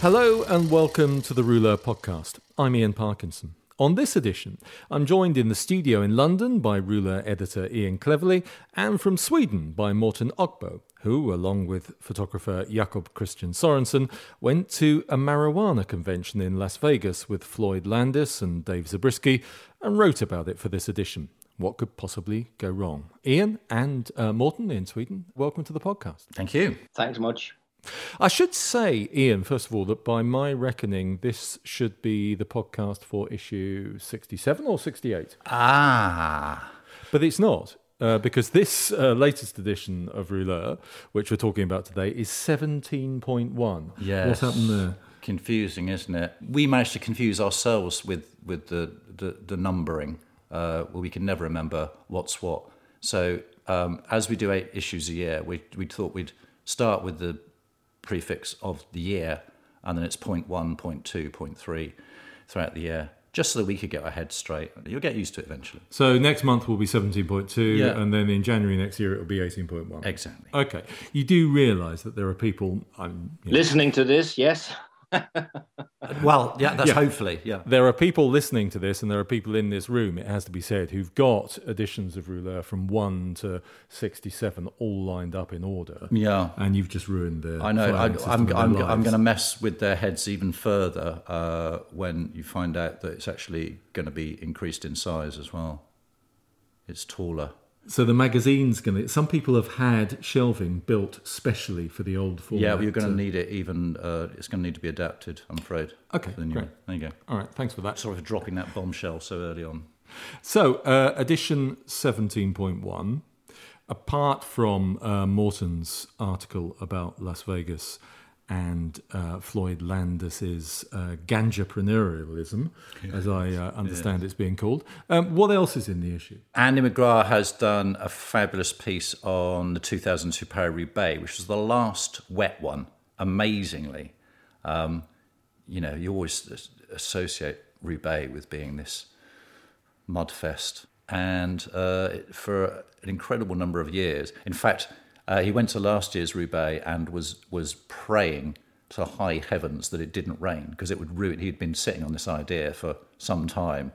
Hello and welcome to the Rouleur podcast. I'm Ian Parkinson. On this edition, I'm joined in the studio in London by Rouleur editor Ian Cleverly and from Sweden by Morten Okbo, who, along with photographer Jakob Kristian Sorensen, went to a marijuana convention in Las Vegas with Floyd Landis and Dave Zabriskie and wrote about it for this edition. What could possibly go wrong? Ian and uh, Morten in Sweden, welcome to the podcast. Thank you. Thanks much. I should say, Ian, first of all, that by my reckoning, this should be the podcast for issue 67 or 68. Ah. But it's not. Uh, because this uh, latest edition of Rouleur, which we're talking about today, is 17.1. Yes. What's happened there? Confusing, isn't it? We managed to confuse ourselves with, with the, the, the numbering, uh, where we can never remember what's what. So, um, as we do eight issues a year, we, we thought we'd start with the prefix of the year, and then it's point one, point two, point three throughout the year, just so that we could get our heads straight. You'll get used to it eventually. So next month will be 17.2, Yeah. and then in January next year it'll be 18.1. Exactly. Okay. You do realise that there are people. Um, you know, Listening to this, yes. Well, yeah, that's Yeah. hopefully, yeah. there are people listening to this, and there are people in this room, it has to be said, who've got editions of Rouleur from 1 to 67 all lined up in order. Yeah. And you've just ruined the. I know. I, I'm, their I'm, I'm going to mess with their heads even further uh, when you find out that it's actually going to be increased in size as well. It's taller. So the magazine's going to. Some people have had shelving built specially for the old format. Yeah, but you're going to uh, need it even. Uh, it's going to need to be adapted. I'm afraid. Okay, the great. one. There you go. All right, thanks for that. Sorry for dropping that bombshell so early on. So, uh, edition 17.1, apart from uh, Morten's article about Las Vegas and uh, Floyd Landis's uh, ganjapreneurialism, as I uh, understand it's being called, um, what else is in the issue? Andy McGrath has done a fabulous piece on the 2002 Paris-Roubaix, which was the last wet one. Amazingly, um, you know, you always as- associate Roubaix with being this mudfest, and uh, for an incredible number of years. In fact, uh, he went to last year's Roubaix and was was praying to high heavens that it didn't rain because it would ruin. He'd been sitting on this idea for some time,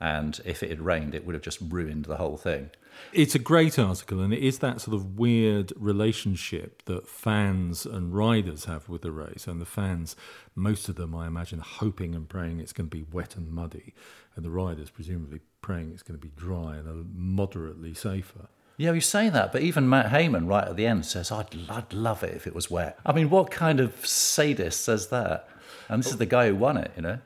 and if it had rained, it would have just ruined the whole thing. It's a great article, and it is that sort of weird relationship that fans and riders have with the race. And the fans, most of them, I imagine, hoping and praying it's going to be wet and muddy, and the riders, presumably, praying it's going to be dry and moderately safer. Yeah, you say that, but even Mat Hayman right at the end says, I'd, I'd love it if it was wet. I mean, what kind of sadist says that? And this is the guy who won it, you know?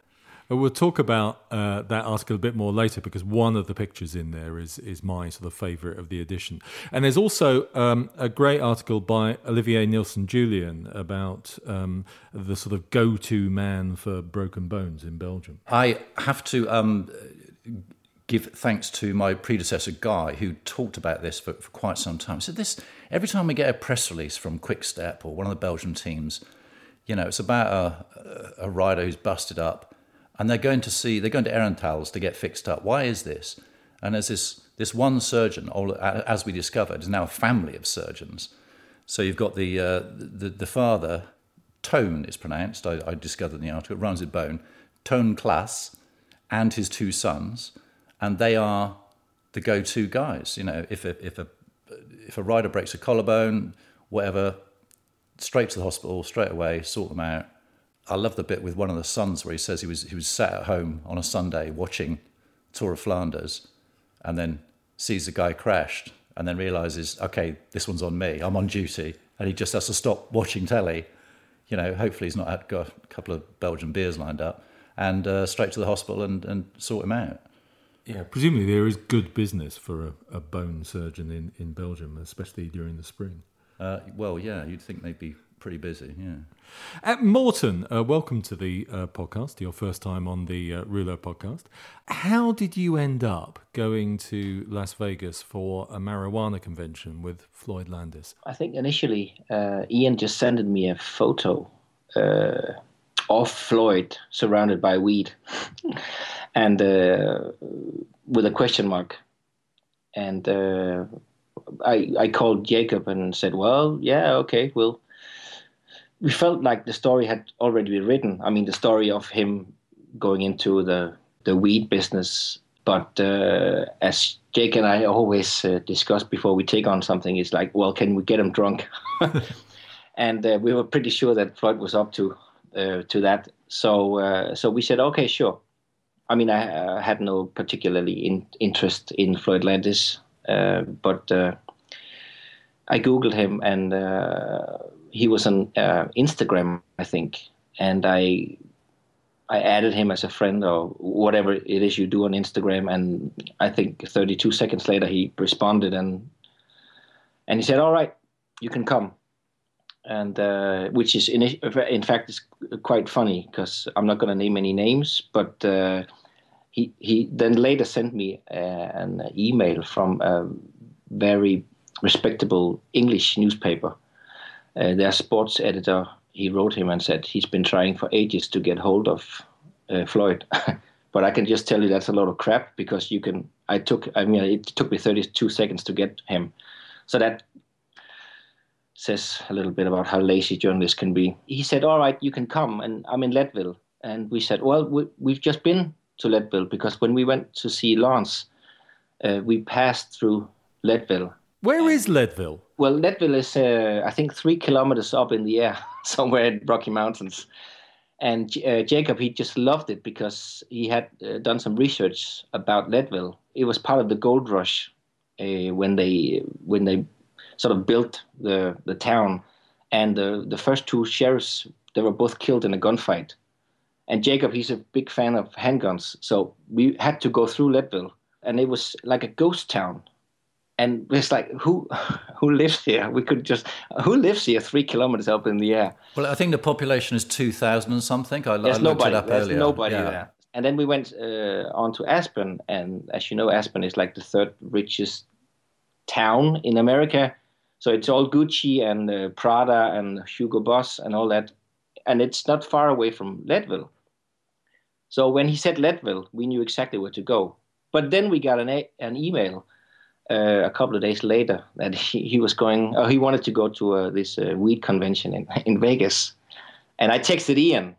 We'll talk about uh, that article a bit more later because one of the pictures in there is is my sort of favourite of the edition. And there's also um, a great article by Olivier Nilsson-Julien about um, the sort of go to man for broken bones in Belgium. I have to um, give thanks to my predecessor, Guy, who talked about this for, for quite some time. So this every time we get a press release from Quickstep or one of the Belgian teams, you know, it's about a, a rider who's busted up, and they're going to see they're going to Herentals to get fixed up. Why is this? And there's this this one surgeon, as we discovered, is now a family of surgeons. So you've got the uh, the, the father, Tone is pronounced. I, I discovered in the article. It rhymes with bone. Toon Claes, and his two sons, and they are the go-to guys. You know, if a, if a if a rider breaks a collarbone, whatever, straight to the hospital straight away, sort them out. I love the bit with one of the sons where he says he was he was sat at home on a Sunday watching Tour of Flanders, and then sees the guy crashed, and then realizes, okay, this one's on me. I'm on duty, and he just has to stop watching telly. You know, hopefully he's not had, got a couple of Belgian beers lined up, and uh, straight to the hospital and, and sort him out. Yeah, presumably there is good business for a, a bone surgeon in, in Belgium, especially during the spring. Uh, well, yeah, you'd think they'd be pretty busy, yeah. Uh, Morten, uh, welcome to the uh, podcast, your first time on the uh, Rouleur podcast. How did you end up going to Las Vegas for a marijuana convention with Floyd Landis? I think initially uh, Ian just sent me a photo uh, of Floyd surrounded by weed and uh, with a question mark. And I, I called Jakob and said, well, yeah, okay, we'll we felt like the story had already been written. I mean, the story of him going into the the weed business. But uh, as Jake and I always uh, discuss before we take on something, is like, well, can we get him drunk? and uh, we were pretty sure that Floyd was up to uh, to that. So uh, so we said, okay, sure. I mean, I uh, had no particularly in, interest in Floyd Landis, but I googled him and he was on uh, Instagram, I think, and I I added him as a friend or whatever it is you do on Instagram, and I think 32 seconds later he responded and and he said, "All right, you can come," and uh, which is in in fact is quite funny because I'm not going to name any names, but. Uh, he, he then later sent me uh, an email from a very respectable English newspaper uh, their sports editor he wrote him and said he's been trying for ages to get hold of uh, Floyd. but I can just tell you that's a lot of crap because you can. I took. I mean, it took me 32 seconds to get him. So that says a little bit about how lazy journalists can be. He said, "All right, you can come," and I'm in Leadville. And we said, "Well, we, have just been to Leadville because when we went to see Lance, uh, we passed through Leadville." Where is Leadville? Well, Leadville is, uh, I think, three kilometers up in the air, somewhere in Rocky Mountains. And uh, Jakob, he just loved it because he had uh, done some research about Leadville. It was part of the gold rush uh, when they when they sort of built the the town, and the the first two sheriffs they were both killed in a gunfight. And Jakob, he's a big fan of handguns, so we had to go through Leadville, and it was like a ghost town. And it's like who who lives here? We could just who lives here three kilometers up in the air? Well i think the population is 2000 and something. I, there's I nobody, it up there's earlier. nobody yeah. there. And then we went uh, on to aspen. And as you know aspen is like the third richest town in america so it's all gucci and uh, prada and hugo boss and all that. And it's not far away from leadville. So when he said leadville we knew exactly where to go. But then we got an, a- an email uh, a couple of days later that he, he was going, oh, he wanted to go to uh, this uh, weed convention in, in Vegas. And I texted Ian,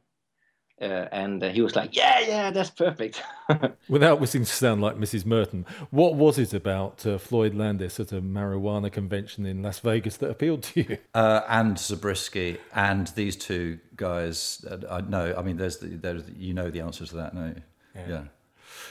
uh, and uh, he was like, yeah, yeah, that's perfect. Without wishing to sound like Mrs. Merton, what was it about uh, Floyd Landis at a marijuana convention in Las Vegas that appealed to you? and Zabriskie and these two guys. I know, I mean, there's, the, there's you know the answer to that, no? yeah. yeah.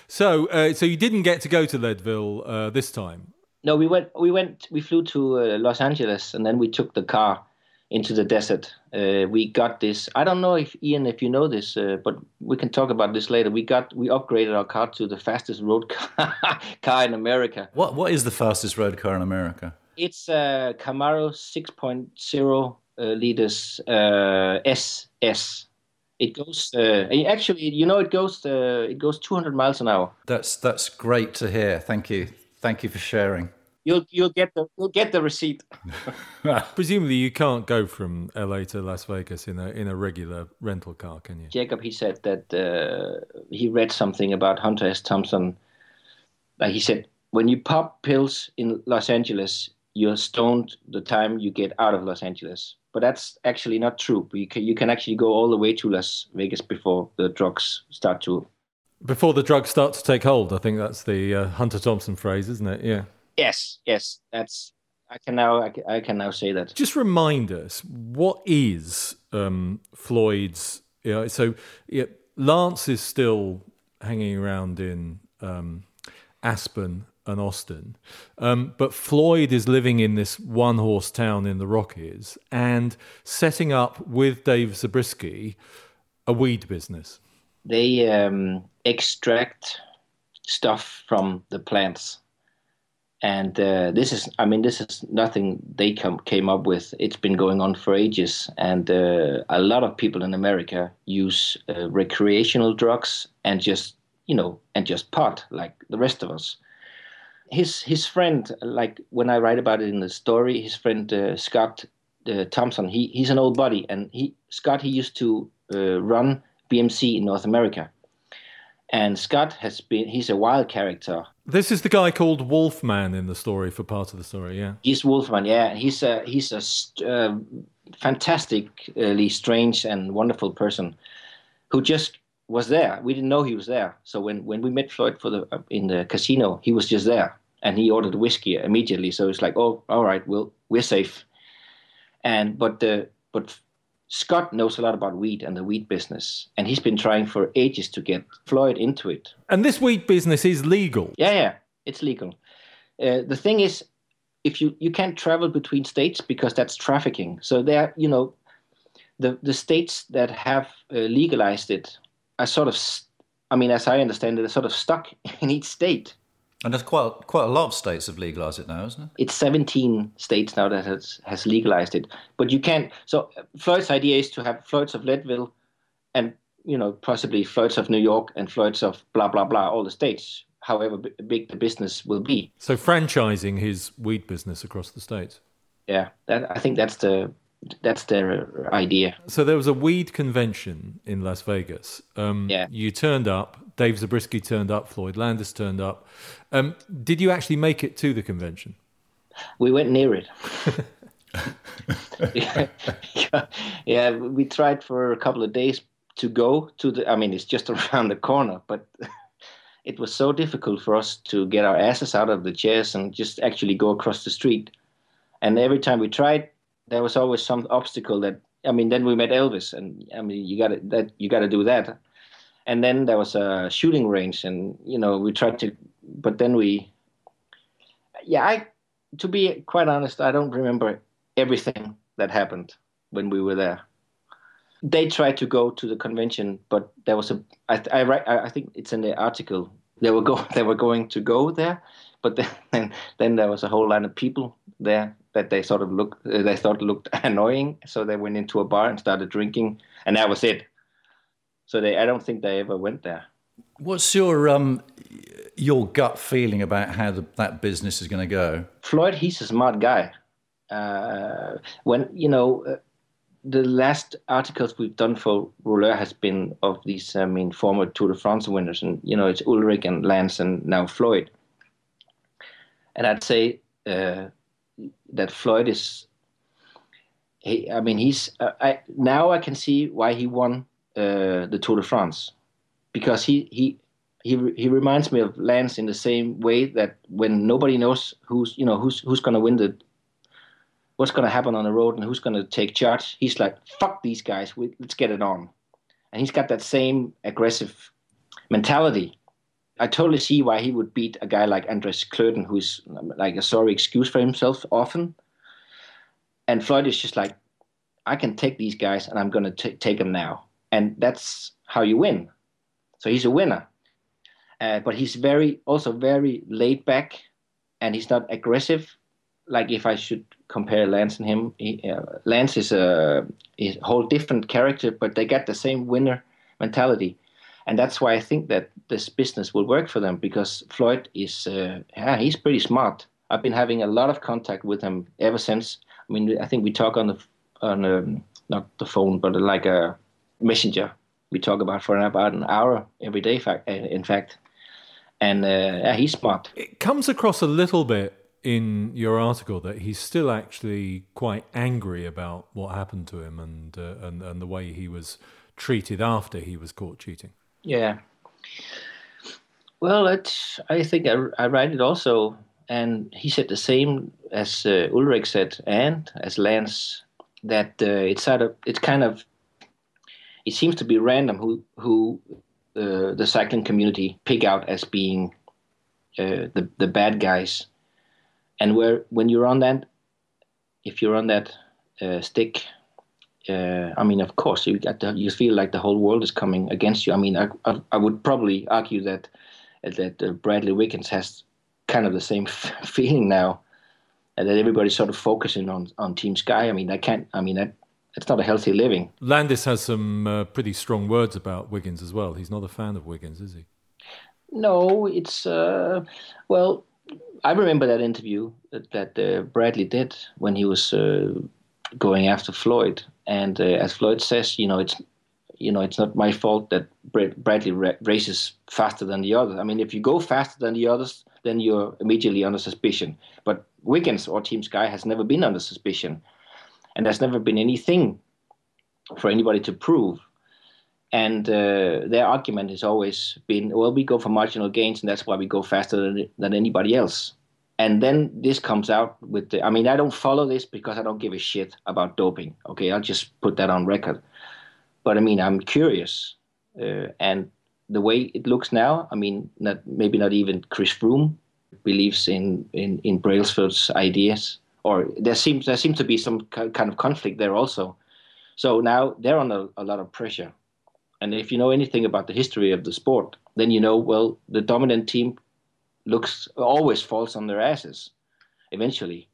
So, uh, so you didn't get to go to Leadville uh, this time. No, we went. We went. We flew to uh, Los Angeles, and then we took the car into the desert. Uh, we got this. I don't know if Ian, if you know this, uh, but we can talk about this later. We got. We upgraded our car to the fastest road car, car in America. What What is the fastest road car in America? It's a Camaro 6.0 uh, liters SS it goes uh, actually you know it goes uh, it goes 200 miles an hour that's that's great to hear thank you thank you for sharing you'll you'll get the you'll get the receipt presumably you can't go from la to las vegas in a in a regular rental car can you jakob he said that uh, he read something about hunter s thompson like he said when you pop pills in los angeles you're stoned the time you get out of los angeles but that's actually not true. You can, you can actually go all the way to Las Vegas before the drugs start to Before the drugs start to take hold, I think that's the uh, Hunter Thompson phrase, isn't it? Yeah. Yes, yes, that's. I can now. I can, I can now say that. Just remind us what is um, Floyd's. You know, so yeah, Lance is still hanging around in um, Aspen and Austin, um, but Floyd is living in this one-horse town in the Rockies and setting up with Dave Zabriskie a weed business. They um, extract stuff from the plants and uh, this is i mean this is nothing they come, came up with. It's been going on for ages. And uh, a lot of people in america use uh, recreational drugs and just you know and just pot like the rest of us. His his friend like when i write about it in the story his friend uh, scott uh, thompson he, he's an old buddy. And he scott he used to uh, run bmc in north america. And Scott has been, he's a wild character. This is the guy called Wolfman in the story for part of the story, yeah. He's Wolfman, yeah. He's a, he's a uh, fantastically strange and wonderful person who just was there. We didn't know he was there. So when, when we met Floyd for the, uh, in the casino, he was just there and he ordered whiskey immediately. So it's like, oh, all right, well, we're safe. And, but, the, but Scott knows a lot about wheat and the wheat business, and he's been trying for ages to get Floyd into it. And this wheat business is legal. Yeah, yeah, it's legal. Uh, the thing is, if you you can't travel between states because that's trafficking. So there, you know, the the states that have uh, legalized it are sort of, I mean, as I understand it, are sort of stuck in each state. And there's quite quite a lot of states have legalized it now, isn't it? It's 17 states now that has has legalized it. But you can't. So Floyd's idea is to have Floyd's of Leadville, and you know possibly Floyd's of New York and Floyd's of blah blah blah, all the states. However big the business will be. So franchising his weed business across the states. Yeah, that, I think that's the that's their idea. So there was a weed convention in Las Vegas. Um, yeah. You turned up. Dave Zabriskie turned up. Floyd Landis turned up. Um, did you actually make it to the convention? We went near it. yeah, yeah, we tried for a couple of days to go to the. I mean, it's just around the corner, but it was so difficult for us to get our asses out of the chairs and just actually go across the street. And every time we tried, there was always some obstacle that I mean, then we met Elvis, and I mean, you got that you got to do that. And then there was a shooting range, and you know, we tried to, but then we, yeah, I, to be quite honest, I don't remember everything that happened when we were there. They tried to go to the convention, but there was a, I, I, I think it's in the article. They were go, they were going to go there, but then, then there was a whole line of people there that they sort of looked uh, they thought looked annoying. So they went into a bar and started drinking and that was it. So they i don't think they ever went there. What's your um your gut feeling about how the, that business is going to go? Floyd he's a smart guy. Uh, when you know uh, the last articles we've done for Rouleur has been of these, I mean, former Tour de France winners, and you know, it's Ullrich and Lance and now Floyd. And I'd say uh, that Floyd is. He, I mean, he's. Uh, I now I can see why he won uh, the Tour de France, because he he he he reminds me of Lance in the same way that when nobody knows who's you know who's who's going to win the what's going to happen on the road and who's going to take charge, he's like fuck these guys, we, let's get it on, and he's got that same aggressive mentality. I totally see why he would beat a guy like Andreas Klöden, who's like a sorry excuse for himself often. And Floyd is just like, I can take these guys and I'm going to take them now. And that's how you win. So he's a winner. Uh, but he's very, also very laid back and he's not aggressive. Like if I should compare Lance and him, he, uh, Lance is a, is a whole different character, but they get the same winner mentality and that's why I think that this business will work for them because Floyd is uh, yeah he's pretty smart. I've been having a lot of contact with him ever since. I mean, I think we talk on the on um, not the phone, but like a messenger. We talk about for about an hour every day. In fact, and uh, yeah, he's smart. It comes across a little bit in your article that he's still actually quite angry about what happened to him and uh, and and the way he was treated after he was caught cheating. Yeah, Well, I think I, I write it also, and he said the same as uh, Ullrich said, and as Lance, that uh, it's sort of it's kind of it seems to be random who who uh, the cycling community pick out as being uh, the the bad guys, and where when you're on that, if you're on that uh, stick, uh, I mean, of course, you the, you feel like the whole world is coming against you. I mean, I I, I would probably argue that that uh, Bradley Wiggins has kind of the same f- feeling now, and that everybody's sort of focusing on on Team Sky. I mean, I can't. I mean, that it's not a healthy living. Landis has some uh, pretty strong words about Wiggins as well. He's not a fan of Wiggins, is he? No, it's uh, well. I remember that interview that, that uh, Bradley did when he was uh, going after Floyd, and uh, as Floyd says, you know, it's you know, it's not my fault that Bradley races faster than the others. I mean, if you go faster than the others, then you're immediately under suspicion. But Wiggins or Team Sky has never been under suspicion, and there's never been anything for anybody to prove. And uh, their argument has always been, well, we go for marginal gains, and that's why we go faster than, than anybody else. And then this comes out with the, I mean, I don't follow this because I don't give a shit about doping. Okay, I'll just put that on record. But I mean, I'm curious, uh, and the way it looks now, I mean, not, maybe not even Chris Froome believes in in in Brailsford's ideas, or there seems there seems to be some kind of conflict there also. So now they're under a lot of pressure, and if you know anything about the history of the sport, then you know well the dominant team looks always falls on their asses, eventually.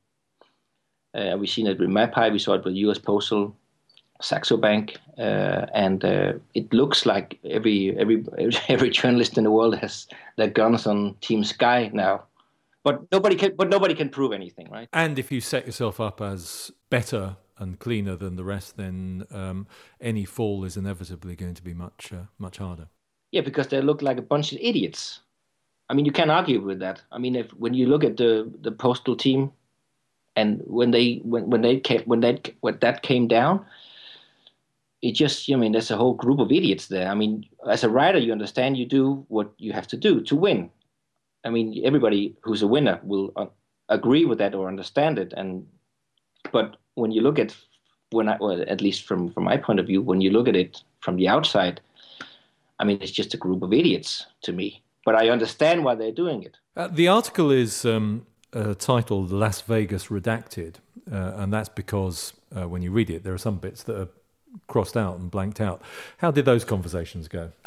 Uh, we've seen it with Mapei, we saw it with U.S. Postal, Saxo Bank, uh, and uh, it looks like every every every journalist in the world has their guns on Team Sky now. But nobody can but nobody can prove anything, right? And if you set yourself up as better and cleaner than the rest, then um, any fall is inevitably going to be much uh, much harder. Yeah, because they look like a bunch of idiots. I mean, you can't argue with that. I mean, if when you look at the the postal team, and when they when when they came when that when that came down, it just, I mean, there's a whole group of idiots there. I mean, as a rider, you understand you do what you have to do to win. I mean, everybody who's a winner will uh, agree with that or understand it. And but when you look at when I, well, at least from from my point of view, when you look at it from the outside, I mean, it's just a group of idiots to me. But I understand why they're doing it. Uh, the article is um, uh, titled "Las Vegas Redacted," uh, and that's because uh, when you read it, there are some bits that are crossed out and blanked out. How did those conversations go?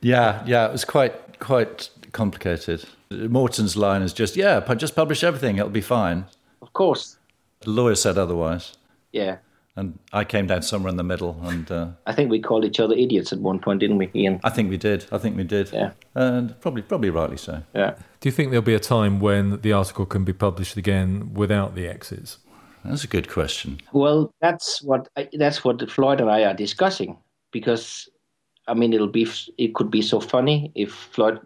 yeah, yeah, it was quite quite complicated. Morten's line is just, "Yeah, just publish everything; it'll be fine." Of course. The lawyer said otherwise. Yeah. And I came down somewhere in the middle, and uh, I think we called each other idiots at one point, didn't we, Ian? I think we did. I think we did. Yeah. And probably, probably rightly so. Yeah. Do you think there'll be a time when the article can be published again without the X's? That's a good question. Well, that's what I, that's what Floyd and I are discussing because I mean it'll be it could be so funny if Floyd.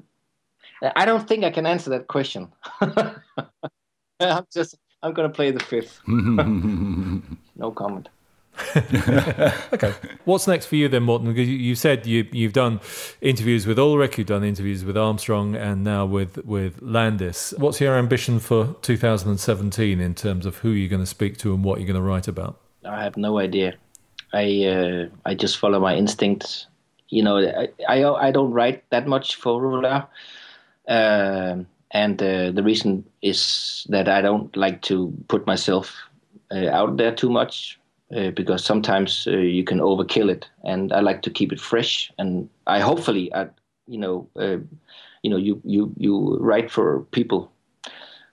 I don't think I can answer that question. I'm just I'm going to play the fifth. no comment. okay. What's next for you then, Morten? Because you said you, you've done interviews with Ullrich, you've done interviews with Armstrong, and now with, with Landis. What's your ambition for 2017 in terms of who you're going to speak to and what you're going to write about? I have no idea. I uh, I just follow my instincts. You know, I I, I don't write that much for Rouleur. Uh, and uh, the reason is that I don't like to put myself uh, out there too much uh, because sometimes uh, you can overkill it, and I like to keep it fresh. And I hopefully, I, you know, uh, you know, you you you write for people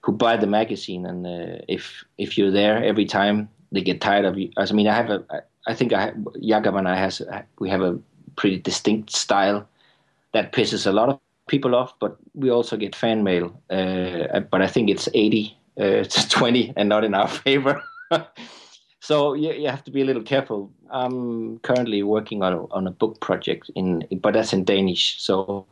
who buy the magazine, and uh, if if you're there every time, they get tired of you. I mean, I have a, I think I have, Jakob and I has we have a pretty distinct style that pisses a lot of people off, but we also get fan mail. Uh, but I think it's 80 uh, to 20 and not in our favor. so you, you have to be a little careful. I'm currently working on a, on a book project in, but that's in Danish. So,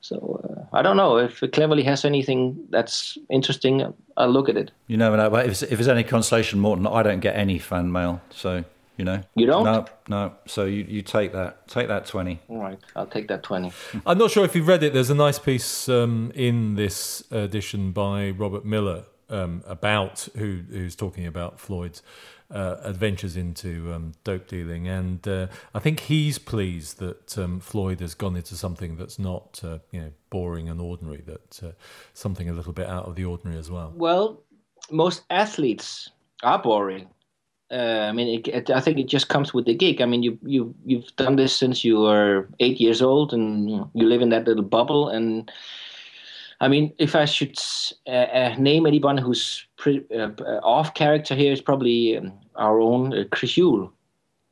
so uh, I don't know if Cleverly has anything that's interesting. I'll look at it. You never know. But if, if there's any consolation, Morten, I don't get any fan mail. So You know, You don't? No, no. So you, you take that, take that twenty. All right, I'll take that 20. I'm not sure if you've read it. There's a nice piece um, in this edition by Robert Millar um, about who who's talking about Floyd's uh, adventures into um, dope dealing, and uh, I think he's pleased that um, Floyd has gone into something that's not uh, you know boring and ordinary, that uh, something a little bit out of the ordinary as well. Well, most athletes are boring. Uh, I mean, it, it, I think it just comes with the gig. I mean, you you you've done this since you were eight years old, and you live in that little bubble. And I mean, if I should uh, uh, name anyone who's pre- uh, off character here, is probably um, our own uh, Chris Juul,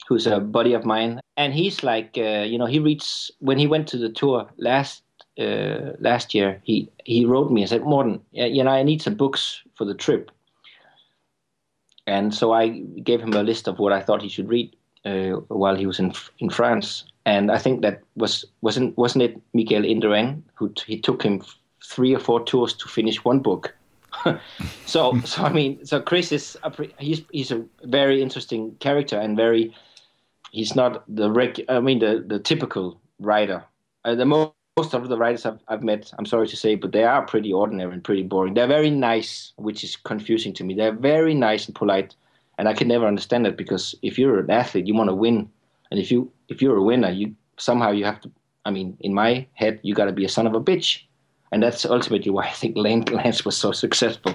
who's a buddy of mine, and he's like, uh, you know, he reads when he went to the tour last last year. He he wrote me and said, Morten, you know, I need some books for the trip and so I gave him a list of what I thought he should read uh, while he was in in France. And I think that was wasn't wasn't it Miguel Indurain who t- he took him three or four tours to finish one book. so so I mean so Chris is a pre- he's he's a very interesting character and very he's not the reg I mean the the typical writer. Uh, the most most of the writers I've, I've met, I'm sorry to say, but they are pretty ordinary and pretty boring. They're very nice, which is confusing to me. They're very nice and polite, and I can never understand that because if you're an athlete, you want to win, and if you if you're a winner, you somehow you have to. I mean, in my head, you got to be a son of a bitch, and that's ultimately why I think Lance was so successful.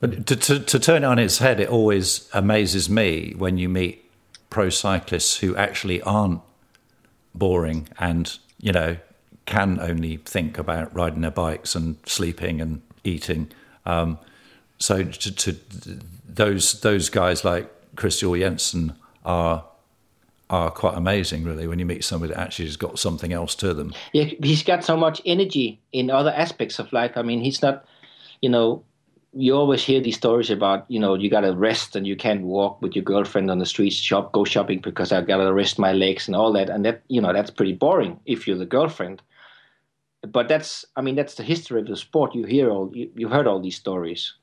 But to, to, to turn it on its head, it always amazes me when you meet pro cyclists who actually aren't boring and you know can only think about riding their bikes and sleeping and eating. Um, so to, to, those those guys like Christian Jensen are are quite amazing, really. When you meet somebody that actually has got something else to them. Yeah, he's got so much energy in other aspects of life. I mean, he's not, you know. You always hear these stories about, you know, you got to rest and you can't walk with your girlfriend on the streets, shop, go shopping because I got to rest my legs and all that. And that, you know, that's pretty boring if you're the girlfriend but that's I mean that's the history of the sport. You hear all you, you heard all these stories,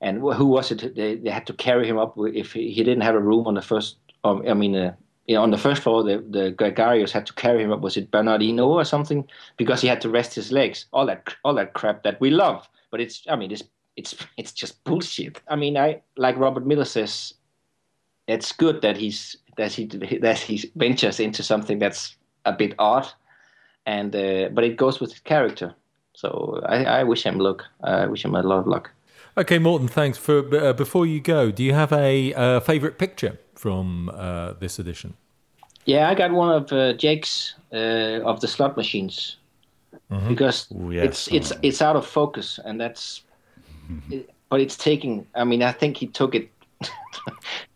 and who was it? They, they had to carry him up if he, he didn't have a room on the first. Um, I mean, uh, you know, on the first floor, the the Gregarious had to carry him up. Was it Bernardino or something? Because he had to rest his legs. All that all that crap that we love, but it's I mean it's it's it's just bullshit. I mean, I like Robert Millar says, it's good that he's that he that he ventures into something that's a bit odd and uh, but it goes with his character. So I, I wish him luck. I wish him a lot of luck. Okay, Morten, thanks. For uh, before you go, do you have a uh, favorite picture from uh, this edition? Yeah, I got one of uh, Jake's uh, of the slot machines mm-hmm. because Ooh, yes. it's it's it's out of focus, and that's. It, but it's taking. I mean, I think he took it,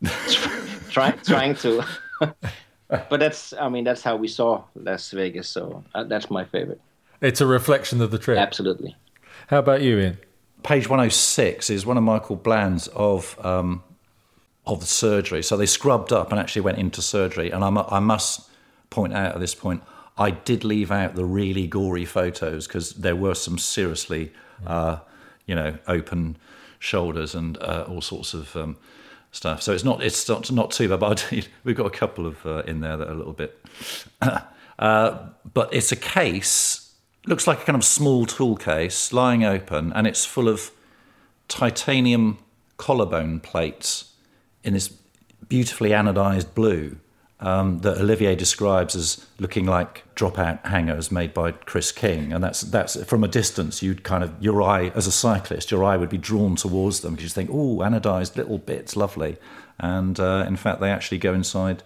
trying trying to but that's I mean that's how we saw Las Vegas. So uh, that's my favorite. It's a reflection of the trip. Absolutely. How about you, Ian? Page 106 is one of Michael Blann's of um, of the surgery. So they scrubbed up and actually went into surgery. And I, I must point out at this point, I did leave out the really gory photos because there were some seriously, uh, you know, open shoulders and uh, all sorts of. Um, stuff. So it's not it's not, not too bad. But we've got a couple of uh, in there that are a little bit. uh, but it's a case. Looks like a kind of small tool case lying open, and it's full of titanium collarbone plates in this beautifully anodized blue um, that Olivier describes as looking like dropout hangers made by Chris King, and that's that's from a distance. You'd kind of your eye as a cyclist, your eye would be drawn towards them because you think, oh, anodized little bits, lovely, and uh, in fact they actually go inside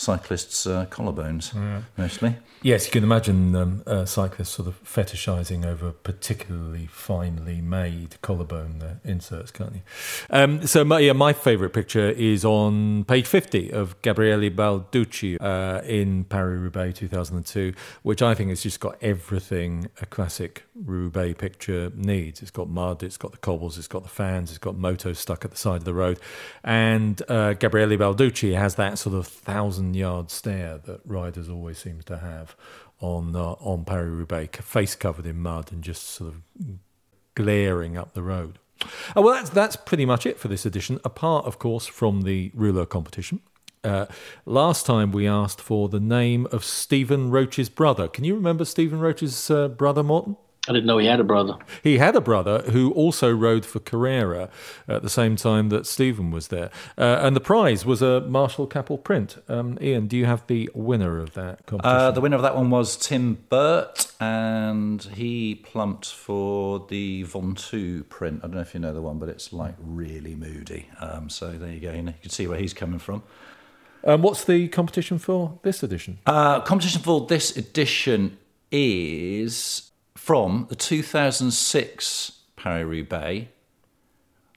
cyclists' uh, collarbones yeah. mostly. Yes, you can imagine um, uh, cyclists sort of fetishizing over particularly finely made collarbone uh, inserts, can't you? Um, so, my, yeah, my favourite picture is on page 50 of Gabriele Balducci uh, in Paris Roubaix 2002, which I think has just got everything a classic Roubaix picture needs. It's got mud, it's got the cobbles, it's got the fans, it's got motos stuck at the side of the road. And uh, Gabriele Balducci has that sort of thousand yard stare that riders always seem to have on uh, on Paris Roubaix, face covered in mud and just sort of glaring up the road. Oh, well, that's that's pretty much it for this edition. Apart, of course, from the Rouleur competition, Uh, last time we asked for the name of Stephen Roche's brother. Can you remember Stephen Roche's uh, brother, Morten? I didn't know he had a brother. He had a brother who also rode for Carrera at the same time that Stephen was there. Uh, and the prize was a Marshall Capel print. Um, Ian, do you have the winner of that competition? Uh, the winner of that one was Tim Burt, and he plumped for the Mont Ventoux print. I don't know if you know the one, but it's like really moody. Um, so there you go. You, know, you can see where he's coming from. Um, what's the competition for this edition? Uh, competition for this edition is from the 2006 Paris-Roubaix,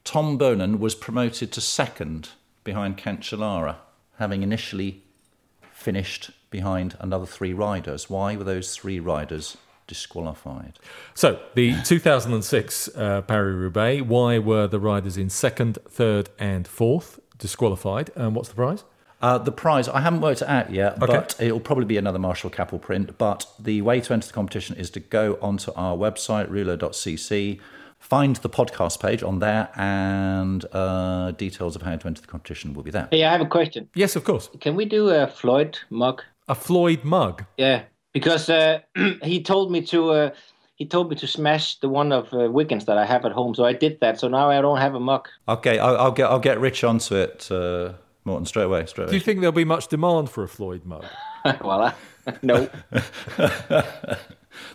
Tom Boonen was promoted to second behind Cancellara, having initially finished behind another three riders. Why were those three riders disqualified? So, the 2006 uh, Paris Roubaix, why were the riders in second, third, and fourth disqualified? And what's the prize? Uh, the prize, I haven't worked it out yet, okay. but it'll probably be another Marshall Capel print. But the way to enter the competition is to go onto our website, rouleur.cc, find the podcast page on there, and uh, details of how to enter the competition will be there. Hey, I have a question. Yes, of course. Can we do a Floyd mug? A Floyd mug? Yeah, because uh, he told me to. Uh, he told me to smash the one of uh, Wiggins that I have at home, so I did that. So now I don't have a mug. Okay, I'll, I'll get I'll get Rich onto it uh, Morten, straight away, straight away. Do you think there'll be much demand for a Floyd mug? well, no.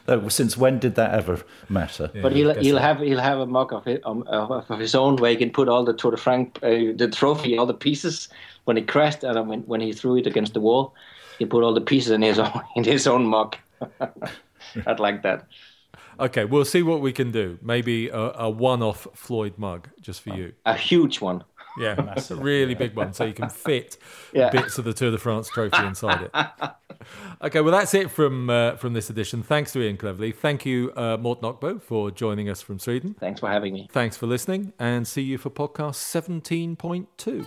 Since when did that ever matter? Yeah, but he'll he'll have he'll have a mug of it um, of his own where he can put all the Tour de France, uh, the trophy, all the pieces when he crashed and when when he threw it against the wall, he put all the pieces in his own in his own mug. I'd like that. Okay, we'll see what we can do. Maybe a, a one-off Floyd mug just for you. A huge one. Yeah, that's a really big one, so you can fit yeah. bits of the Tour de France trophy inside it. Okay, well that's it from uh, from this edition. Thanks to Ian Cleverly. Thank you, uh, Morten Okbo, for joining us from Sweden. Thanks for having me. Thanks for listening, and see you for podcast seventeen point two.